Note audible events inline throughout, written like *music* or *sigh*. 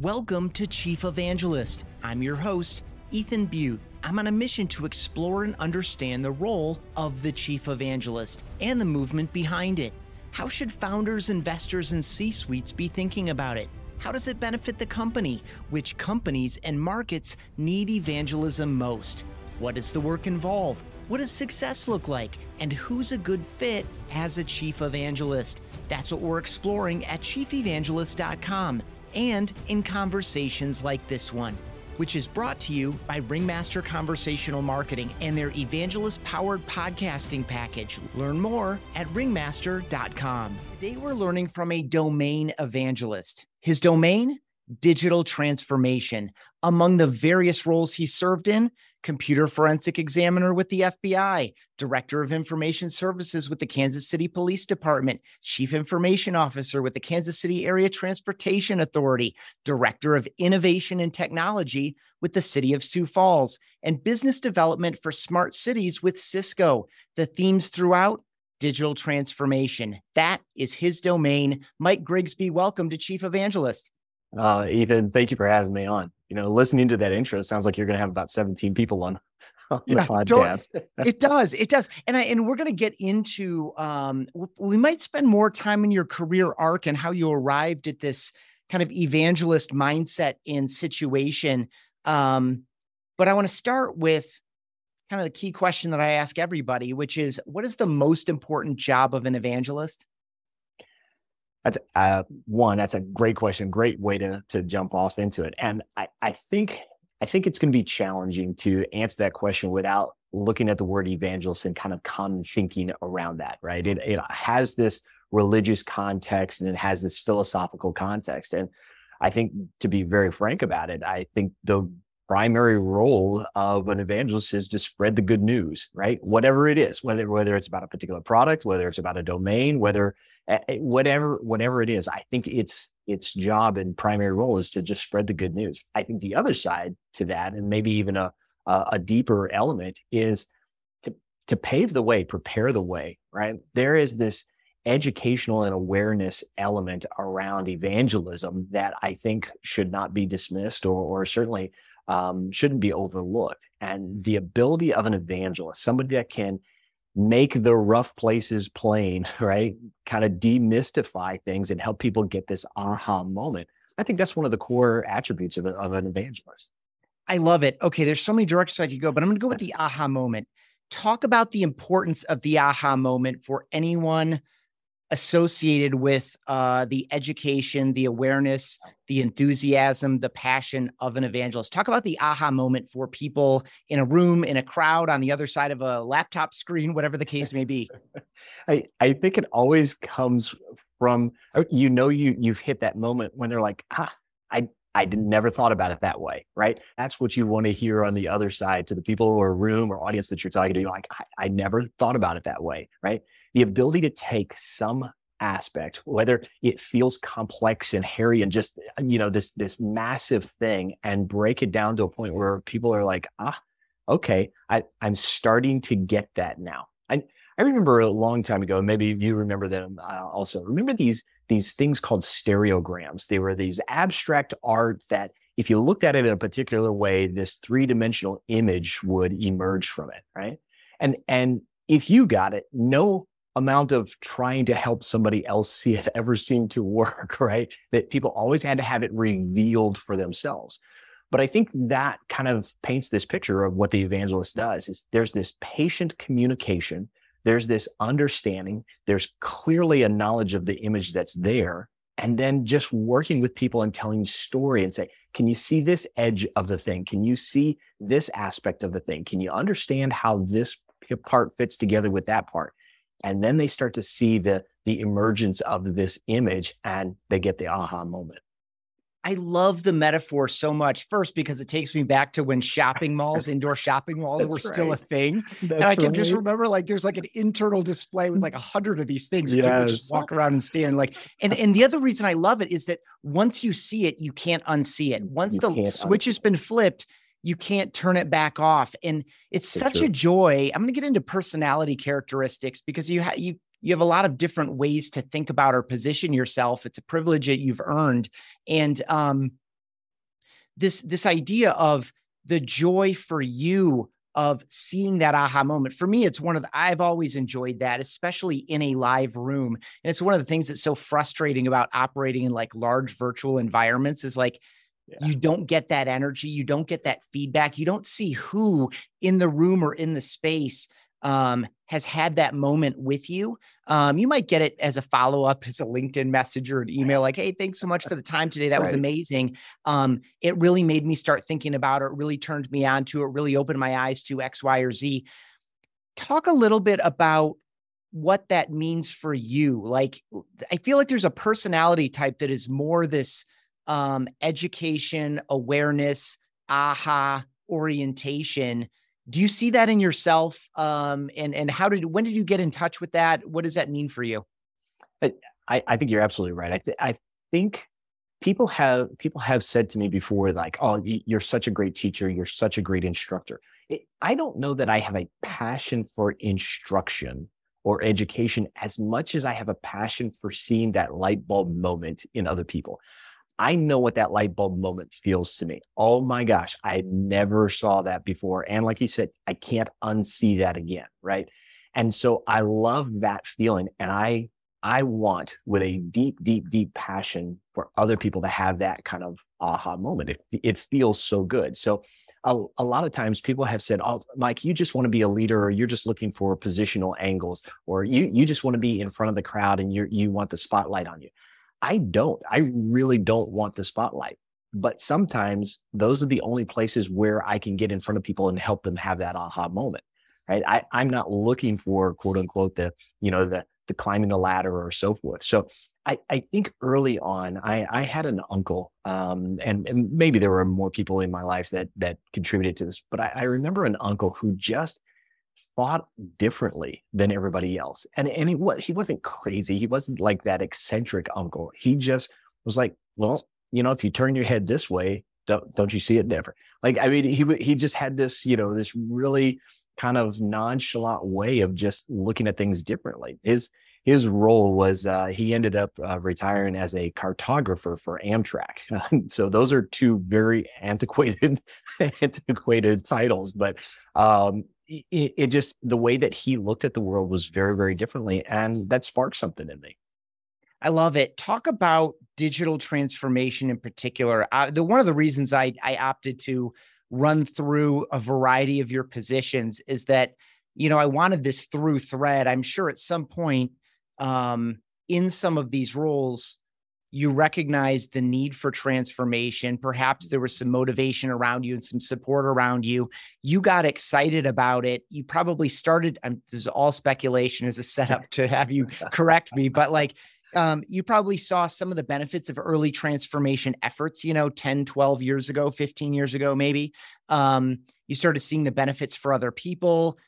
Welcome to Chief Evangelist. I'm your host, Ethan Beute. I'm on a mission to explore and understand the role of the Chief Evangelist and the movement behind it. How should founders, investors, and C suites be thinking about it? How does it benefit the company? Which companies and markets need evangelism most? What does the work involve? What does success look like? And who's a good fit as a chief evangelist? That's what we're exploring at chiefevangelist.com and in conversations like this one, which is brought to you by Ringmaster Conversational Marketing and their evangelist powered podcasting package. Learn more at ringmaster.com. Today, we're learning from a domain evangelist. His domain? Digital transformation. Among the various roles he served in, computer forensic examiner with the FBI, director of information services with the Kansas City Police Department, chief information officer with the Kansas City Area Transportation Authority, director of innovation and technology with the city of Sioux Falls, and business development for smart cities with Cisco. The themes throughout digital transformation. That is his domain. Mike Grigsby, welcome to Chief Evangelist. Uh, Ethan, thank you for having me on. You know, listening to that intro, sounds like you're going to have about 17 people on, *laughs* on the yeah, podcast. *laughs* it does. It does. And I, and we're going to get into, um, we might spend more time in your career arc and how you arrived at this kind of evangelist mindset in situation. Um, but I want to start with kind of the key question that I ask everybody, which is what is the most important job of an evangelist? That's uh, one. That's a great question. Great way to to jump off into it. And I I think I think it's going to be challenging to answer that question without looking at the word evangelist and kind of common thinking around that. Right. It it has this religious context and it has this philosophical context. And I think to be very frank about it, I think the primary role of an evangelist is to spread the good news, right? Whatever it is, whether whether it's about a particular product, whether it's about a domain, whether whatever whatever it is, I think its its job and primary role is to just spread the good news. I think the other side to that, and maybe even a a, a deeper element, is to to pave the way, prepare the way, right? There is this educational and awareness element around evangelism that I think should not be dismissed or, or certainly um, shouldn't be overlooked. And the ability of an evangelist, somebody that can make the rough places plain, *laughs* right? Kind of demystify things and help people get this aha moment. I think that's one of the core attributes of, a, of an evangelist. I love it. Okay, there's so many directions I could go, but I'm going to go with the aha moment. Talk about the importance of the aha moment for anyone associated with uh, the education, the awareness, the enthusiasm, the passion of an evangelist. Talk about the aha moment for people in a room, in a crowd, on the other side of a laptop screen, whatever the case may be. *laughs* I, I think it always comes from uh, you know you you've hit that moment when they're like ah I I never thought about it that way, right? That's what you want to hear on the other side to the people or room or audience that you're talking to. You're like, I, I never thought about it that way, right? the ability to take some aspect whether it feels complex and hairy and just you know this this massive thing and break it down to a point where people are like ah okay i i'm starting to get that now i i remember a long time ago maybe you remember them uh, also remember these these things called stereograms they were these abstract arts that if you looked at it in a particular way this three-dimensional image would emerge from it right and and if you got it no amount of trying to help somebody else see it *laughs* ever seemed to work, *laughs* right? That people always had to have it revealed for themselves. But I think that kind of paints this picture of what the evangelist does is there's this patient communication, there's this understanding, there's clearly a knowledge of the image that's there. And then just working with people and telling story and say, can you see this edge of the thing? Can you see this aspect of the thing? Can you understand how this part fits together with that part? and then they start to see the the emergence of this image and they get the aha moment I love the metaphor so much. First, because it takes me back to when shopping malls, indoor shopping malls were right. still a thing. That's *laughs* and I can right. just remember like there's like an internal display with like a hundred of these things. Yes. People just walk around and stand like and and the other reason I love it is that once you see it, you can't unsee it. Once you the switch has been flipped, you can't turn it back off and it's such a joy i'm going to get into personality characteristics because you have you you have a lot of different ways to think about or position yourself it's a privilege that you've earned and um this this idea of the joy for you of seeing that aha moment. For me, it's one of the, I've always enjoyed that, especially in a live room. And it's one of the things that's so frustrating about operating in like large virtual environments is like yeah. you don't get that energy, you don't get that feedback, you don't see who in the room or in the space um, has had that moment with you. Um, you might get it as a follow up, as a LinkedIn message or an email, like, "Hey, thanks so much for the time today. That right. was amazing. Um, it really made me start thinking about it. it. Really turned me on to it. Really opened my eyes to X, Y, or Z." Talk a little bit about what that means for you. Like, I feel like there's a personality type that is more this um, education, awareness, aha orientation do you see that in yourself? Um, and and how did when did you get in touch with that? What does that mean for you? I, I think you're absolutely right. I, th- I think people have people have said to me before, like, "Oh, you're such a great teacher. You're such a great instructor." It, I don't know that I have a passion for instruction or education as much as I have a passion for seeing that light bulb moment in other people. I know what that light bulb moment feels to me. Oh my gosh, I never saw that before. And like you said, I can't unsee that again. Right. And so I love that feeling. And I, I want with a deep, deep, deep passion for other people to have that kind of aha moment. It, it feels so good. So a, a, lot of times people have said, "Oh, Mike, you just want to be a leader, or you're just looking for positional angles, or you you just want to be in front of the crowd and you you want the spotlight on you." I don't. I really don't want the spotlight. But sometimes those are the only places where I can get in front of people and help them have that aha moment. Right. I, I'm not looking for quote unquote the, you know, the the climbing the ladder or so forth. So I, I think early on, I, I had an uncle, um, and, and maybe there were more people in my life that that contributed to this, but I, I remember an uncle who just thought differently than everybody else. And and he was he wasn't crazy. He wasn't like that eccentric uncle. He just was like, well, you know, if you turn your head this way, don't don't you see it different? Like I mean, he he just had this, you know, this really kind of nonchalant way of just looking at things differently. His his role was uh, he ended up uh, retiring as a cartographer for Amtrak. *laughs* so those are two very antiquated *laughs* antiquated titles, but um, it, it, just the way that he looked at the world was very very differently and that sparked something in me. I love it. Talk about digital transformation in particular. Uh, the one of the reasons i i opted to run through a variety of your positions is that you know i wanted this through thread. I'm sure at some point um in some of these roles you recognized the need for transformation. Perhaps there was some motivation around you and some support around you. You got excited about it. You probably started, um, this is all speculation as a setup to have you *laughs* correct me, but like, um, you probably saw some of the benefits of early transformation efforts, you know, 10, 12 years ago, 15 years ago, maybe. Um, you started seeing the benefits for other people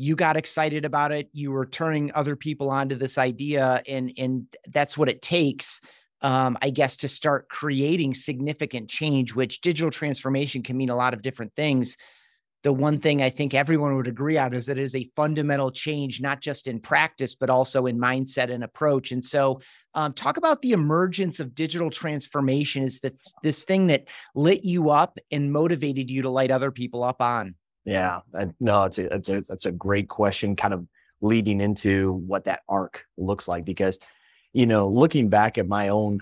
you got excited about it you were turning other people onto this idea and and that's what it takes um, I guess, to start creating significant change, which digital transformation can mean a lot of different things. The one thing I think everyone would agree on is that it is a fundamental change, not just in practice, but also in mindset and approach. And so, um, talk about the emergence of digital transformation. Is that this thing that lit you up and motivated you to light other people up on? Yeah, no, it's a, it's a, it's a great question, kind of leading into what that arc looks like, because you know, looking back at my own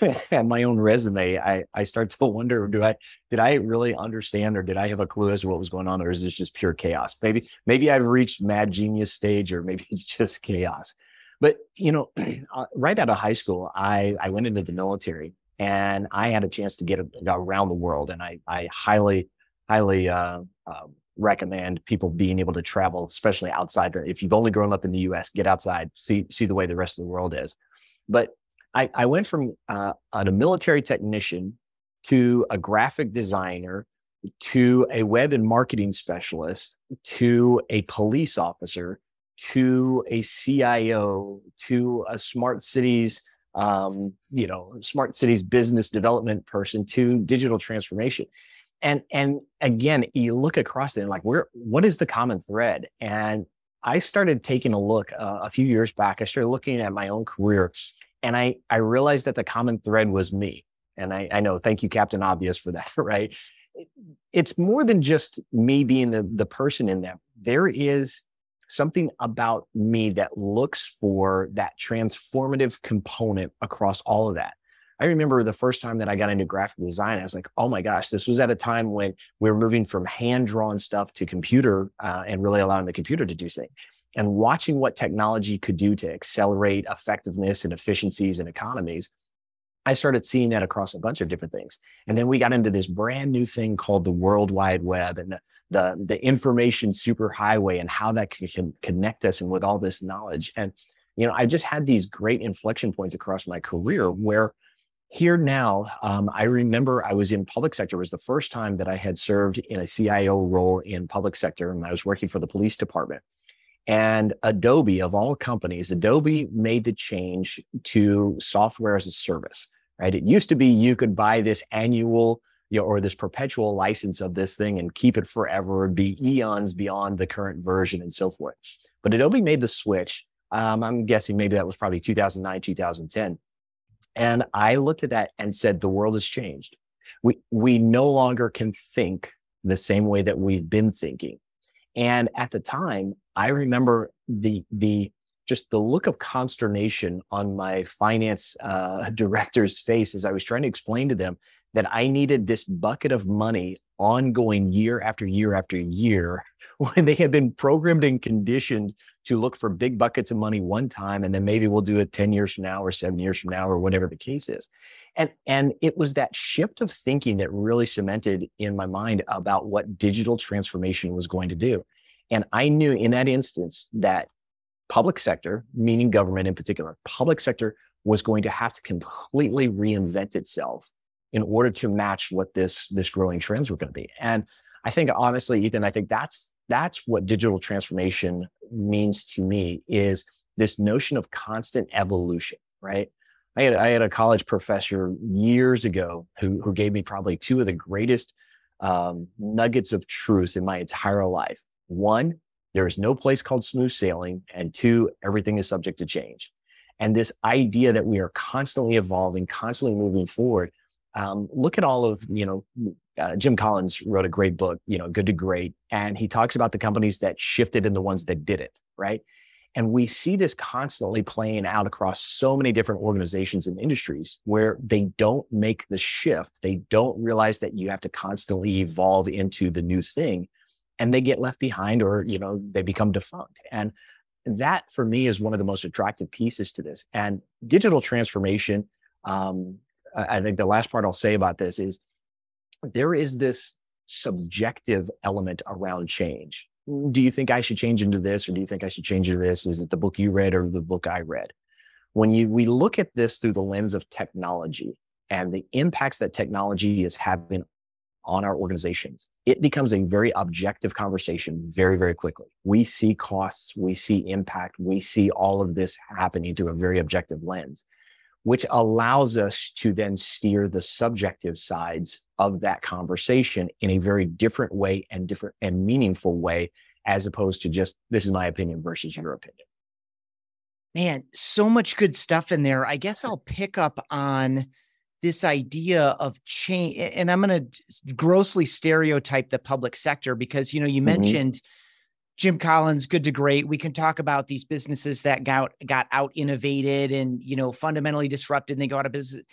*laughs* at my own resume, I I start to wonder, do I did I really understand or did I have a clue as to what was going on, or is this just pure chaos? Maybe maybe I've reached mad genius stage, or maybe *laughs* it's just chaos. But you know, *clears throat* uh, right out of high school, I I went into the military and I had a chance to get around the world, and I I highly highly uh, uh, recommend people being able to travel, especially outside. If you've only grown up in the U.S., get outside, see see the way the rest of the world is. But I, I went from uh, a military technician to a graphic designer to a web and marketing specialist to a police officer to a CIO to a smart cities um, you know smart cities business development person to digital transformation. And and again you look across it and like where what is the common thread? And i started taking a look uh, a few years back. I started looking at my own career and i i realized that the common thread was me and I, I know, thank you, Captain Obvious, for that, *laughs* right? It's more than just me being the, the person in them. There is something about me that looks for that transformative component across all of that. I remember the first time that I got into graphic design, I was like, oh my gosh, this was at a time when we were moving from hand drawn stuff to computer uh, and really allowing the computer to do things. And watching what technology could do to accelerate effectiveness and efficiencies and economies, I started seeing that across a bunch of different things. And then we got into this brand new thing called the World Wide Web and the, the, the information superhighway and how that can connect us and with all this knowledge. And, you know, I just had these great inflection points across my career where here now, um, I remember I was in public sector. It was the first time that I had served in a CIO role in public sector, and I was working for the police department. And Adobe, of all companies, Adobe made the change to software as a service. Right? It used to be you could buy this annual you know, or this perpetual license of this thing and keep it forever be eons beyond the current version and so forth. But Adobe made the switch. Um, I'm guessing maybe that was probably 2009, 2010 and I looked at that and said, the world has changed. We, we no longer can think the same way that we've been thinking. And at the time, I remember the, the, just the look of consternation on my finance uh, *laughs* director's face as I was trying to explain to them that I needed this bucket of money ongoing year after year after year *laughs* when they had been programmed and conditioned to look for big buckets of money one time and then maybe we'll do it 10 years from now or 7 years from now or whatever the case is. And and it was that shift of thinking that really cemented in my mind about what digital transformation was going to do. And i knew in that instance that public sector meaning government in particular public sector was going to have to completely reinvent itself in order to match what this this growing trends were going to be and i think honestly ethan i think that's that's what digital transformation means to me is this notion of constant evolution, right? I had, I had a college professor years ago who, who gave me probably two of the greatest um, nuggets of truth in my entire life. One, there is no place called smooth sailing. And two, everything is subject to change. And this idea that we are constantly evolving, constantly moving forward. Um, look at all of, you know, uh, Jim Collins wrote a great book, you know, Good to Great, and he talks about the companies that shifted and the ones that did it, right? And we see this constantly playing out across so many different organizations and industries where they don't make the shift. They don't realize that you have to constantly evolve into the new thing and they get left behind or, you know, they become defunct. And that for me is one of the most attractive pieces to this. And digital transformation, um, I think the last part I'll say about this is there is this subjective element around change. Do you think I should change into this, or do you think I should change into this? Is it the book you read or the book I read? When you we look at this through the lens of technology and the impacts that technology is having on our organizations, it becomes a very objective conversation very, very quickly. We see costs, we see impact, we see all of this happening through a very objective lens which allows us to then steer the subjective sides of that conversation in a very different way and different and meaningful way as opposed to just this is my opinion versus your opinion man so much good stuff in there i guess i'll pick up on this idea of change and i'm going to grossly stereotype the public sector because you know you mm-hmm. mentioned Jim Collins, good to great. We can talk about these businesses that got got out innovated and you know fundamentally disrupted. And they go out of business.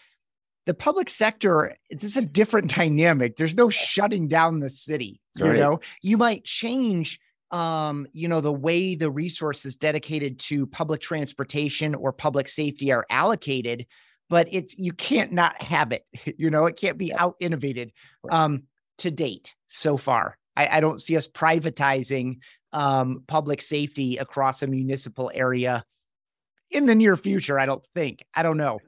The public sector, it's a different *laughs* dynamic. There's no shutting down the city. You know, you might change um, you know, the way the resources dedicated to public transportation or public safety are allocated, but it's you can't not have it. *laughs* You know, it can't be out innovated um, to date so far. I, I, don't see us privatizing um, public safety across a municipal area in the near future. I don't think. I don't know.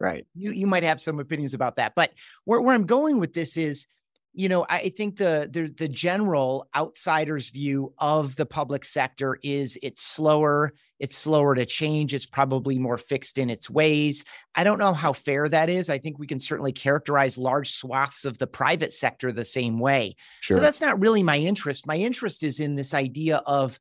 Right. You you might have some opinions about that, but where where I'm going with this is you know, I think the the the general outsider's view of the public sector is it's slower, it's slower to change, it's probably more fixed in its ways. I don't know how fair that is. I think we can certainly characterize large swaths of the private sector the same way. Sure. So that's not really my interest. My interest is in this idea of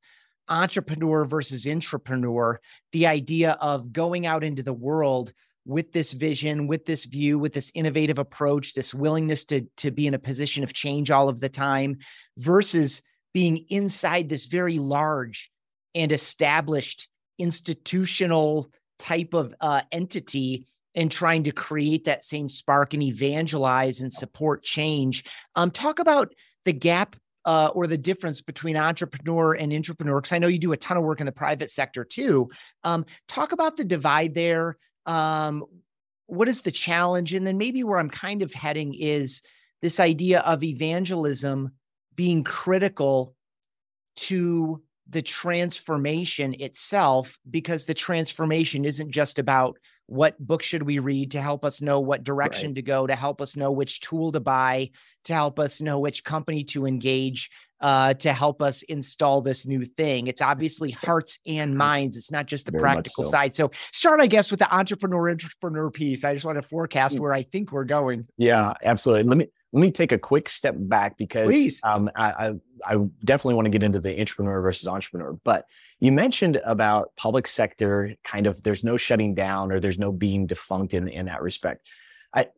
entrepreneur versus intrapreneur, the idea of going out into the world with this vision, with this view, with this innovative approach, this willingness to, to be in a position of change all of the time versus being inside this very large and established institutional type of uh, entity and trying to create that same spark and evangelize and support change. Um, talk about the gap uh, or the difference between entrepreneur and intrapreneur, because I know you do a ton of work in the private sector too. Um, talk about the divide there. Um, what is the challenge? And then maybe where I'm kind of heading is this idea of evangelism being critical to the transformation itself, because the transformation isn't just about what book should we read to help us know what direction right. to go to help us know which tool to buy to help us know which company to engage uh, to help us install this new thing it's obviously hearts and mm-hmm. minds it's not just the Very practical so. side so start i guess with the entrepreneur intrapreneur piece i just want to forecast mm. where i think we're going yeah absolutely let me let me take a quick step back because Please. Um, I, I, I definitely want to get into the entrepreneur versus intrapreneur. But you mentioned about public sector kind of there's no shutting down or there's no being defunct in, in that respect. I,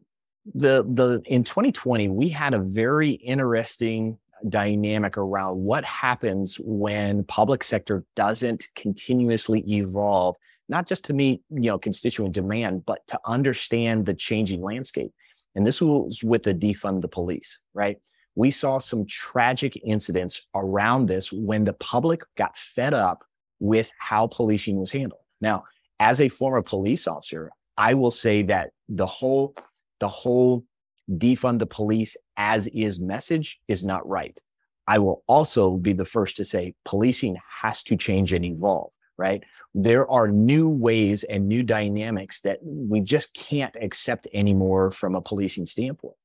the the in 2020 we had a very interesting dynamic around what happens when public sector doesn't continuously evolve not just to meet you know constituent demand but to understand the changing landscape and this was with the defund the police, right? We saw some tragic incidents around this when the public got fed up with how policing was handled. Now, as a former police officer, I will say that the whole the whole defund the police as is message is not right. I will also be the first to say policing has to change and evolve right? There are new ways and new dynamics that we just can't accept anymore from a policing standpoint.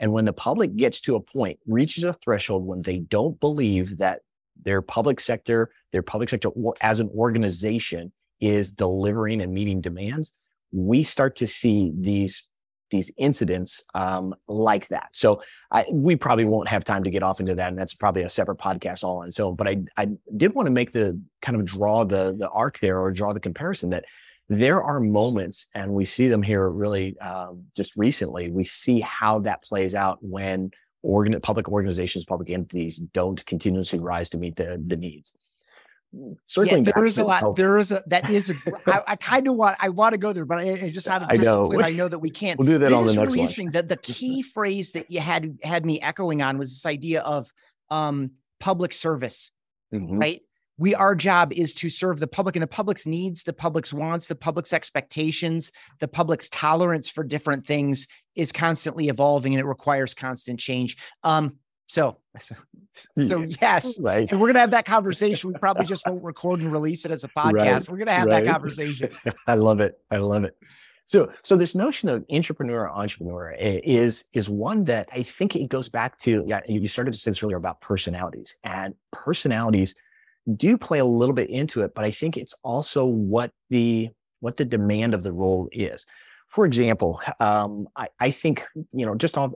And when the public gets to a point, reaches a threshold when they don't believe that their public sector, their public sector as an organization is delivering and meeting demands, we start to see these these incidents um, like that. So I, we probably won't have time to get off into that, and that's probably a separate podcast all on its own. But I I did want to make the kind of draw the the arc there or draw the comparison that there are moments, and we see them here really um, just recently. We see how that plays out when organ public organizations, public entities don't continuously rise to meet the the needs circling yeah, there is a lot there is a that is a *laughs* I, I kind of want i want to go there but i, I just out of discipline I know. I know that we can't we'll do that on the next really one. interesting that the key phrase that you had had me echoing on was this idea of um public service mm-hmm. right we our job is to serve the public and the public's needs the public's wants the public's expectations the public's tolerance for different things is constantly evolving and it requires constant change um so, so, so yes, right. and we're gonna have that conversation. We probably just won't record and release it as a podcast. Right. We're gonna have right. that conversation. *laughs* I love it. I love it. So, so this notion of entrepreneur intrapreneur is is one that I think it goes back to. Yeah, you started to say this earlier about personalities, and personalities do play a little bit into it. But I think it's also what the what the demand of the role is. For example, um, I, I think you know just on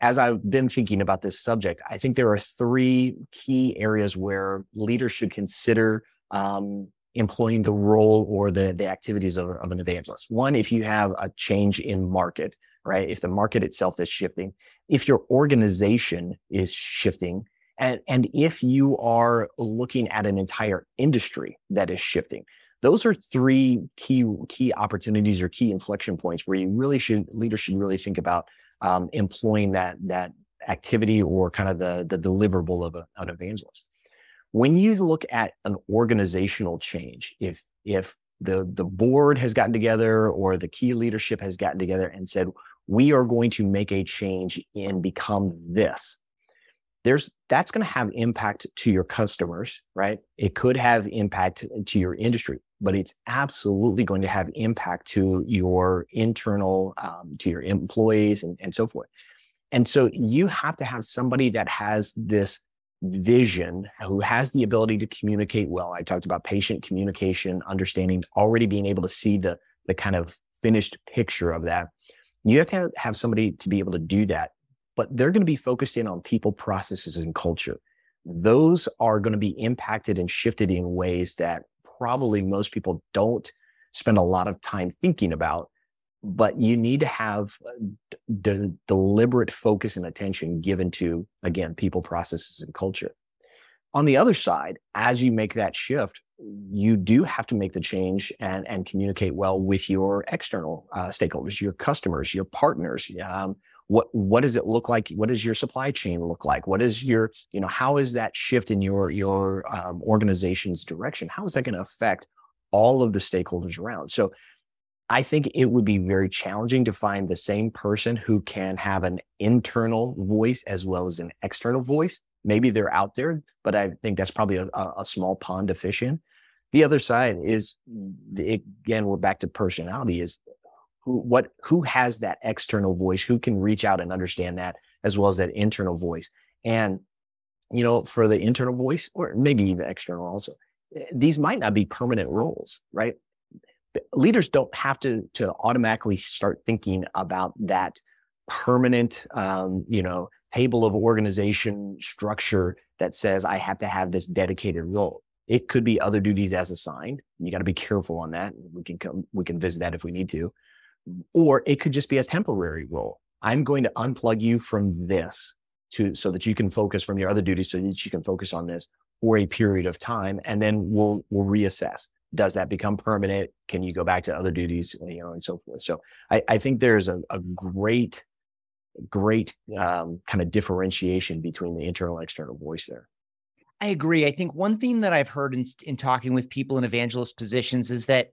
as I've been thinking about this subject, I think there are three key areas where leaders should consider um, employing the role or the, the activities of, of an evangelist. One, if you have a change in market, right? If the market itself is shifting, if your organization is shifting, and, and if you are looking at an entire industry that is shifting, those are three key key opportunities or key inflection points where you really should leaders should really think about um, employing that that activity or kind of the the deliverable of a, an evangelist. When you look at an organizational change, if if the the board has gotten together or the key leadership has gotten together and said we are going to make a change and become this there's that's going to have impact to your customers right it could have impact to your industry but it's absolutely going to have impact to your internal, um, to your employees and, and so forth. And so you have to have somebody that has this vision, who has the ability to communicate well. I talked about patient communication, understanding, already being able to see the, the kind of finished picture of that. You have to have somebody to be able to do that, but they're going to be focused in on people, processes, and culture. Those are going to be impacted and shifted in ways that probably most people don't spend a lot of time thinking about but you need to have the deliberate focus and attention given to again people processes and culture. On the other side as you make that shift you do have to make the change and and communicate well with your external uh, stakeholders your customers your partners um, what what does it look like what does your supply chain look like what is your you know how is that shift in your your um, organization's direction how is that going to affect all of the stakeholders around so I think it would be very challenging to find the same person who can have an internal voice as well as an external voice. Maybe they're out there, but I think that's probably a, a small pond of fish in. The other side is, again, we're back to personality. Is who what who has that external voice? Who can reach out and understand that as well as that internal voice? And you know, for the internal voice, or maybe even external also, eh, these might not be permanent roles, right? leaders don't have to to automatically start thinking about that permanent um, you know table of organization structure that says i have to have this dedicated role it could be other duties as assigned you got to be careful on that we can come we can visit that if we need to or it could just be a temporary role i'm going to unplug you from this to so that you can focus from your other duties so that you can focus on this for a period of time and then we'll we'll reassess does that become permanent? Can you go back to other duties, you know, and so forth? So I, I think there's a, a great, great um, kind of differentiation between the internal and external voice there. I agree. I think one thing that I've heard in, in talking with people in evangelist positions is that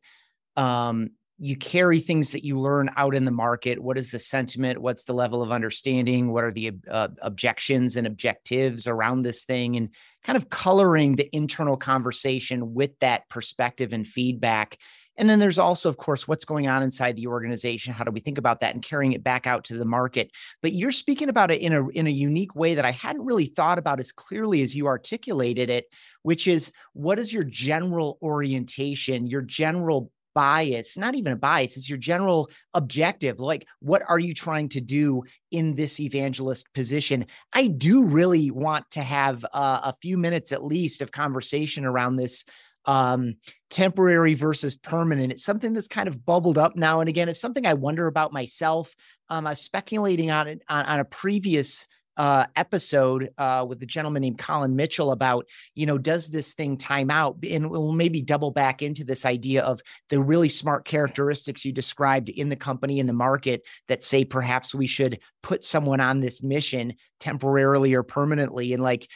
um, you carry things that you learn out in the market. What is the sentiment? What's the level of understanding? What are the uh, objections and objectives around this thing? And kind of coloring the internal conversation with that perspective and feedback. And then there's also, of course, what's going on inside the organization. How do we think about that and carrying it back out to the market? But you're speaking about it in a in a unique way that I hadn't really thought about as clearly as you articulated it, which is what is your general orientation, your general bias, not even a bias, it's your general objective. Like, what are you trying to do in this evangelist position? I do really want to have uh, a few minutes at least of conversation around this um, temporary versus permanent. It's something that's kind of bubbled up now and again. It's something I wonder about myself. Um, I was speculating on it on, on a previous uh, episode uh, with the gentleman named Colin Mitchell about, you know, does this thing time out? And we'll maybe double back into this idea of the really smart characteristics you described in the company in the market that say perhaps we should put someone on this mission temporarily or permanently. And like,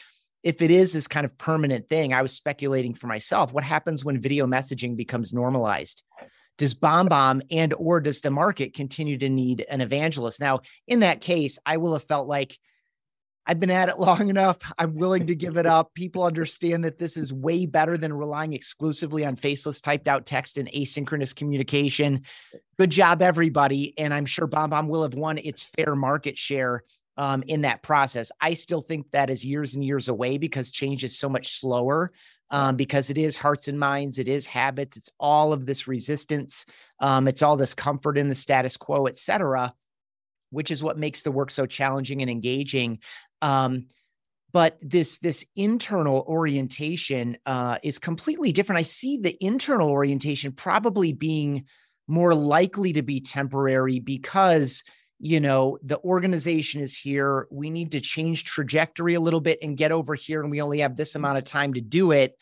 if it is this kind of permanent thing, I was speculating for myself, what happens when video messaging becomes normalized? does BombBomb and or does the market continue to need an evangelist now in that case i will have felt like I've been at it *laughs* long enough. I'm willing to give it *laughs* up. People understand that this is way better than relying exclusively on faceless typed out text and asynchronous communication. Good job, everybody. And I'm sure BombBomb will have won its fair market share um, in that process. I still think that is years and years away because change is so much slower. Um, because it is hearts and minds, it is habits, it's all of this resistance, um, it's all this comfort in the status quo, et cetera which is what makes the work so challenging and engaging. Um, but this this internal orientation uh, is completely different. I see the internal orientation probably being more likely to be temporary because you know the organization is here we need to change trajectory a little bit and get over here and we only have this amount of time to do it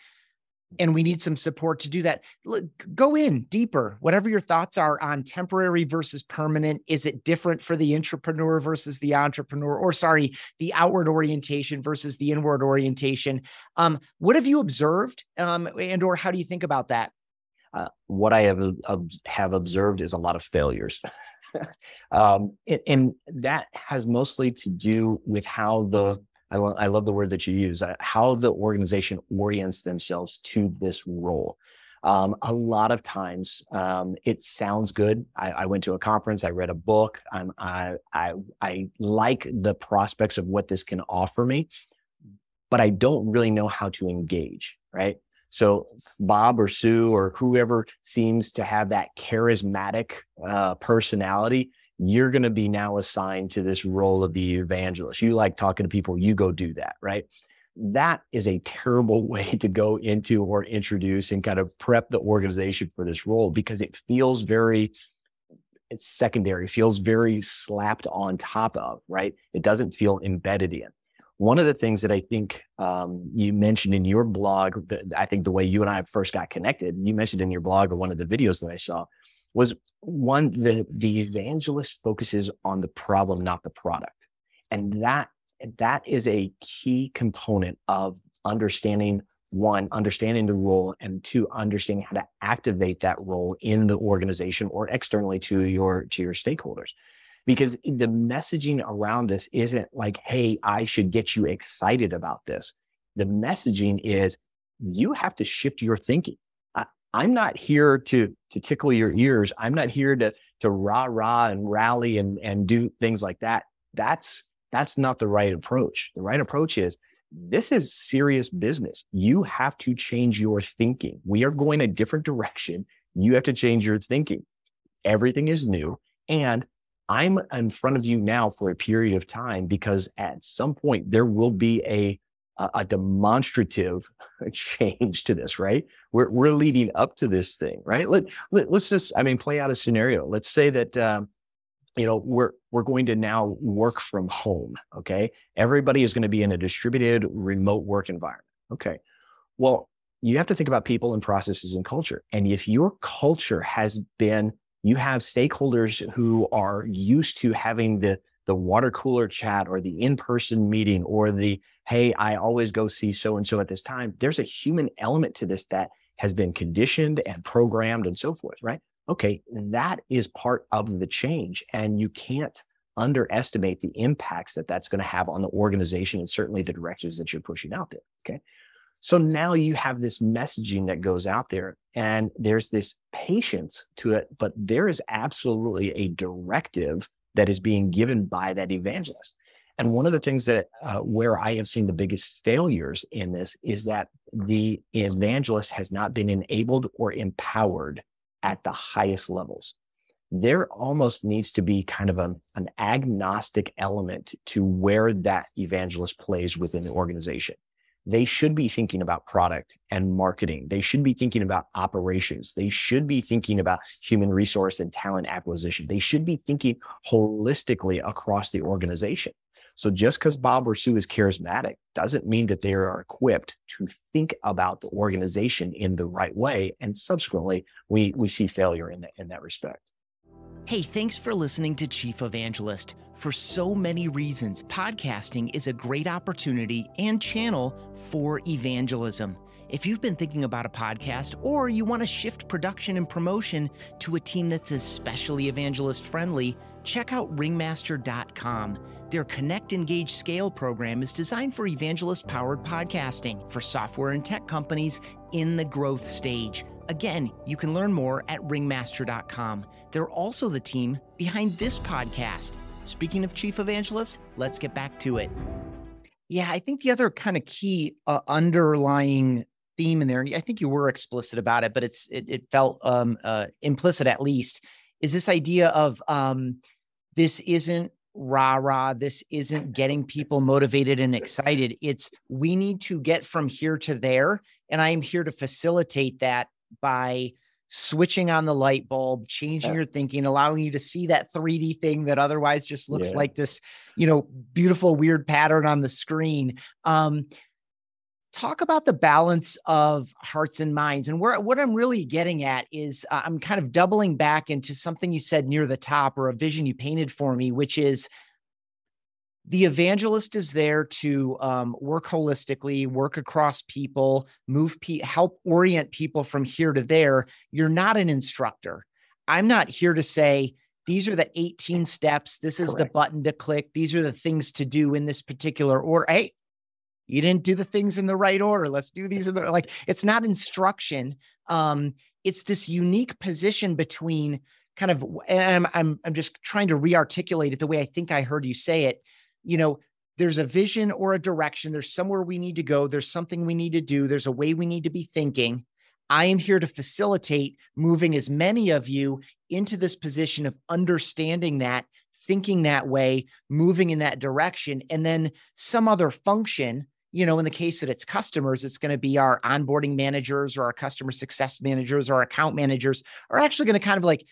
and we need some support to do that. Look, Go in deeper. Whatever your thoughts are on temporary versus permanent, is it different for the entrepreneur versus the intrapreneur, or sorry, the outward orientation versus the inward orientation? Um, what have you observed, um, and or how do you think about that? Uh, what I have have observed is a lot of failures. *laughs* um, and, and that has mostly to do with how the I, lo- I love the word that you use, uh, how the organization orients themselves to this role. Um, a lot of times um, it sounds good. I, I, went to a conference, I read a book, I'm, I, I, I like the prospects of what this can offer me, but I don't really know how to engage, right? So Bob or Sue or whoever seems to have that charismatic uh, personality you're going to be now assigned to this role of the evangelist. You like talking to people, you go do that, right? That is a terrible *laughs* way to go into or introduce and kind of prep the organization for this role because it feels very it's secondary, feels very slapped on top of, right? It doesn't feel embedded in. One of the things that I think um, you mentioned in your blog, I think the way you and I first got connected, you mentioned in your blog or one of the videos that I saw, was one the the evangelist focuses on the problem, not the product, and that that is a key component of understanding one, understanding the role, and two, understanding how to activate that role in the organization or externally to your to your stakeholders. Because the messaging around this isn't like, hey, I should get you excited about this. The messaging is you have to shift your thinking. I'm not here to to tickle your ears. I'm not here to to rah rah and rally and and do things like that. That's that's not the right approach. The right approach is this is serious business. You have to change your thinking. We are going a different direction. You have to change your thinking. Everything is new. And I'm in front of you now for a period of time because at some point there will be a a demonstrative *laughs* change to this, right? We're we're leading up to this thing, right? Let, let us just, I mean, play out a scenario. Let's say that um, you know we're we're going to now work from home okay everybody is going to be in a distributed remote work environment okay well you have to think about people and processes and culture and if your culture has been you have stakeholders who are used to having the the water cooler chat or the in-person meeting or the hey i always go see so and so at this time there's a human element to this that has been conditioned and programmed and so forth right okay, that is part of the change. And you can't underestimate the impacts that that's going to have on the organization and certainly the directives that you're pushing out there. Okay. So now you have this messaging that goes out there and there's this patience to it, but there is absolutely a directive that is being given by that evangelist. And one of the things that uh, where I have seen the biggest failures in this is that the evangelist has not been enabled or empowered at the highest levels. There almost needs to be kind of an, an agnostic element to where that evangelist plays within the organization. They should be thinking about product and marketing. They should be thinking about operations. They should be thinking about human resource and talent acquisition. They should be thinking holistically across the organization. So just because Bob or Sue is charismatic doesn't mean that they are equipped to think about the organization in the right way. And subsequently, we, we see failure in, the, in that respect. Hey, thanks for listening to Chief Evangelist. For so many reasons, podcasting is a great opportunity and channel for evangelism. If you've been thinking about a podcast or you want to shift production and promotion to a team that's especially evangelist friendly, check out ringmaster.com. Their Connect, Engage, Scale program is designed for evangelist powered podcasting for software and tech companies in the growth stage. Again, you can learn more at ringmaster.com. They're also the team behind this podcast. Speaking of chief evangelist, let's get back to it. Yeah, I think the other kind of key uh, underlying theme in there, and I think you were explicit about it, but it's it, it felt um, uh, implicit at least, is this idea of um, this isn't rah rah. This isn't getting people motivated and excited. It's we need to get from here to there. And I am here to facilitate that by switching on the light bulb, changing yeah. your thinking, allowing you to see that 3D thing that otherwise just looks yeah. like this, you know, beautiful, weird pattern on the screen. Um, talk about the balance of hearts and minds and where what i'm really getting at is uh, i'm kind of doubling back into something you said near the top or a vision you painted for me which is the evangelist is there to um, work holistically work across people move pe- help orient people from here to there. You're not an instructor. I'm not here to say these are the 18 steps. This is Correct. the button to click. These are the things to do in this particular order hey you didn't do the things in the right order. Let's do these in the like it's not instruction. Um it's this unique position between kind of and I'm, I'm i'm just trying to re-articulate it the way i think i heard you say it you know there's a vision or a direction. There's somewhere we need to go. There's something we need to do. There's a way we need to be thinking. I am here to facilitate moving as many of you into this position of understanding that thinking that way moving in that direction and then some other function you know, in the case that it's customers, it's going to be our onboarding managers or our customer success managers or our account managers are actually going to kind of like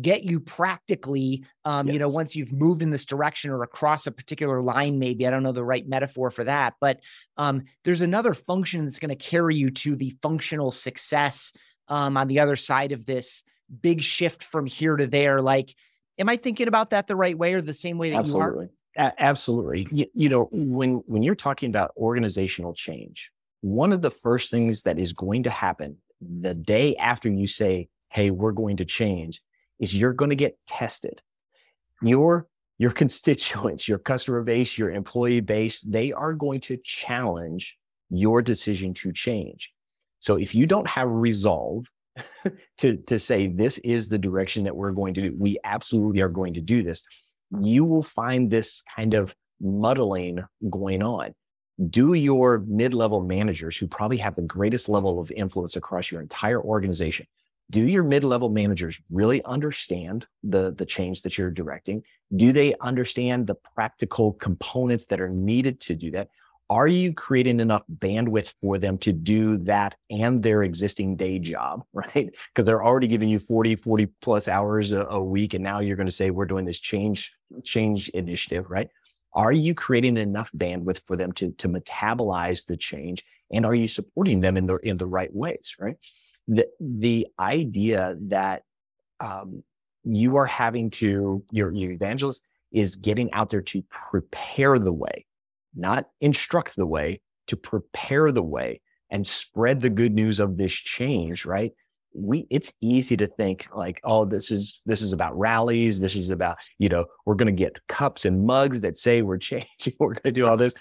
get you practically um, yes. you know once you've moved in this direction or across a particular line maybe i don't know the right metaphor for that but um, there's another function that's going to carry you to the functional success um, on the other side of this big shift from here to there like am i thinking about that the right way or the same way that absolutely. you are A- absolutely you, you know when when you're talking about organizational change one of the first things that is going to happen the day after you say hey we're going to change is you're going to get tested. Your your *laughs* constituents, your customer base, your employee base, they are going to challenge your decision to change. So if you don't have resolve *laughs* to, to say this is the direction that we're going to do, we absolutely are going to do this, you will find this kind of muddling going on. Do your mid-level managers who probably have the greatest level of influence across your entire organization, do your mid-level managers really understand the the change that you're directing? Do they understand the practical components that are needed to do that? Are you creating enough bandwidth for them to do that and their existing day job *laughs* right? Because they're already giving you 40 40 plus hours a, a week and now you're going to say we're doing this change change initiative right? Are you creating enough bandwidth for them to to metabolize the change and are you supporting them in the in the right ways right the the idea that um, you are having to your your evangelist is getting out there to prepare the way, not instruct the way, to prepare the way and spread the good news of this change, right? We it's easy to think like, oh, this is this is about rallies, this is about, you know, we're gonna get cups and mugs that say we're *laughs* changing, we're gonna do all this.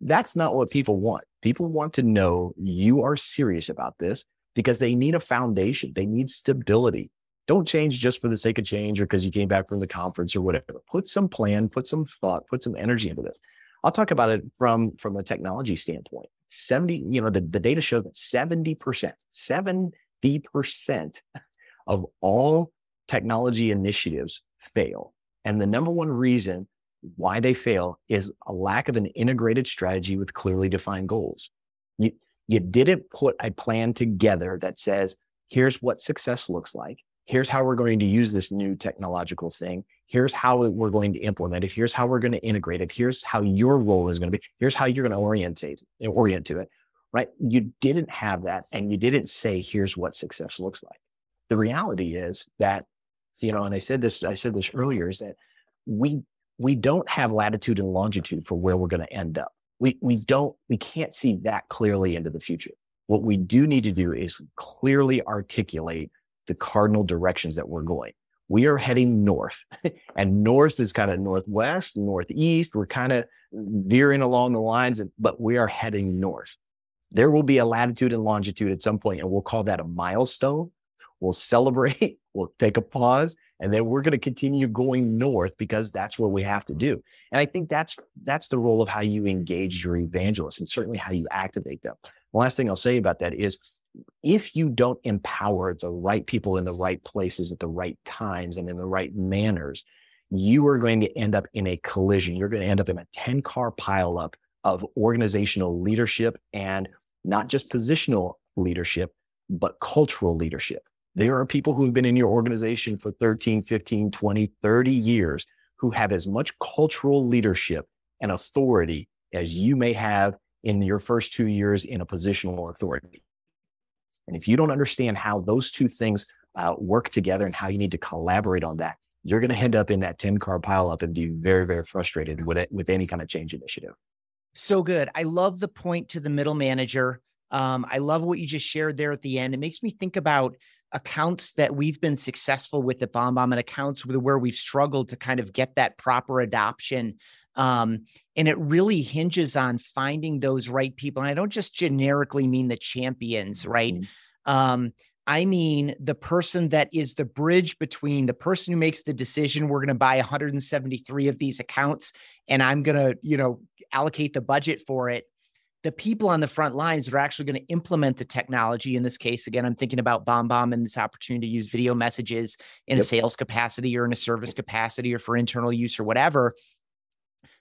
That's not what people want. People want to know you are serious about this because they need a foundation. They need stability. Don't change just for the sake of change or because you came back from the conference or whatever. Put some plan, put some thought, put some energy into this. I'll talk about it from from a technology standpoint. 70, you know, the, the data shows that 70%, 70% of all technology initiatives fail. And the number one reason why they fail is a lack of an integrated strategy with clearly defined goals. You, didn't put a plan together that says, here's what success looks like. Here's how we're going to use this new technological thing. Here's how we're going to implement it. Here's how we're going to integrate it. Here's how your role is going to be. Here's how you're going to orientate, orient to it, right? You didn't have that. And you didn't say, here's what success looks like. The reality is that, you know, and I said this, I said this earlier is that we, we don't have latitude and longitude for where we're going to end up we we don't we can't see that clearly into the future. What we do need to do is clearly articulate the cardinal directions that we're going. We are heading north, *laughs* and north is kind of northwest, northeast. We're kind of veering along the lines, but we are heading north. There will be a latitude and longitude at some point, and we'll call that a milestone. We'll celebrate, we'll take a pause, and then we're going to continue going north because that's what we have to do. And I think that's that's the role of how you engage your evangelists and certainly how you activate them. The last thing I'll say about that is if you don't empower the right people in the right places at the right times and in the right manners, you are going to end up in a collision. You're going to end up in a 10 car pileup of organizational leadership and not just positional leadership, but cultural leadership. There are people who have been in your organization for 13, 15, 20, 30 years who have as much cultural leadership and authority as you may have in your first two years in a positional authority. And if you don't understand how those two things uh, work together and how you need to collaborate on that, you're going to end up in that 10 car pileup and be very, very frustrated with it, with any kind of change initiative. So good. I love the point to the middle manager. Um, I love what you just shared there at the end. It makes me think about accounts that we've been successful with at BombBomb and accounts where we've struggled to kind of get that proper adoption. Um, and it really hinges on finding those right people. And I don't just generically mean the champions, right? Mm-hmm. Um, I mean the person that is the bridge between the person who makes the decision, we're going to buy 173 of these accounts and I'm going to, you know, allocate the budget for it the people on the front lines that are actually going to implement the technology in this case again i'm thinking about BombBomb and this opportunity to use video messages in yep. a sales capacity or in a service capacity or for internal use or whatever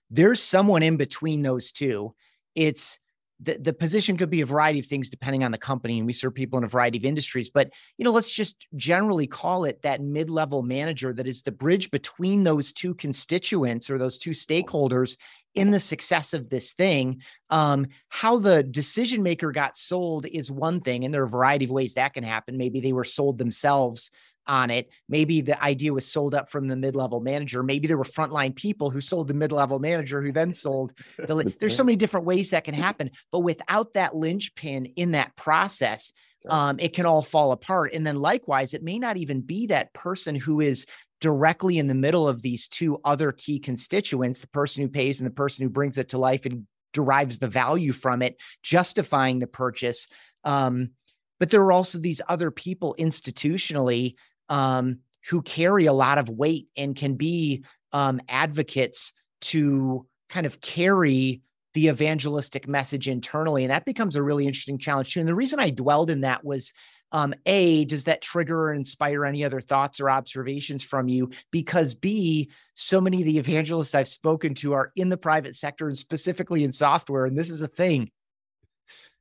there's someone in between those two it's the, the position could be a variety of things depending on the company and we serve people in a variety of industries but you know let's just generally call it that mid-level manager that is the bridge between those two constituents or those two stakeholders in the success of this thing. Um, how the decision maker got sold is one thing and there are a variety of ways that can happen. Maybe they were sold themselves on it. Maybe the idea was sold up from the mid-level manager. Maybe there were frontline people who sold the mid-level manager who then sold *laughs* the there's so many different ways that can happen. But without that linchpin in that process, um, it can all fall apart. And then likewise, it may not even be that person who is directly in the middle of these two other key constituents, the person who pays and the person who brings it to life and derives the value from it, justifying the purchase. Um, but there are also these other people institutionally um, who carry a lot of weight and can be um, advocates to kind of carry the evangelistic message internally. And that becomes a really interesting challenge too. And the reason I dwelled in that was um, A, does that trigger or inspire any other thoughts or observations from you? Because B, so many of the evangelists I've spoken to are in the private sector and specifically in software. And this is a thing.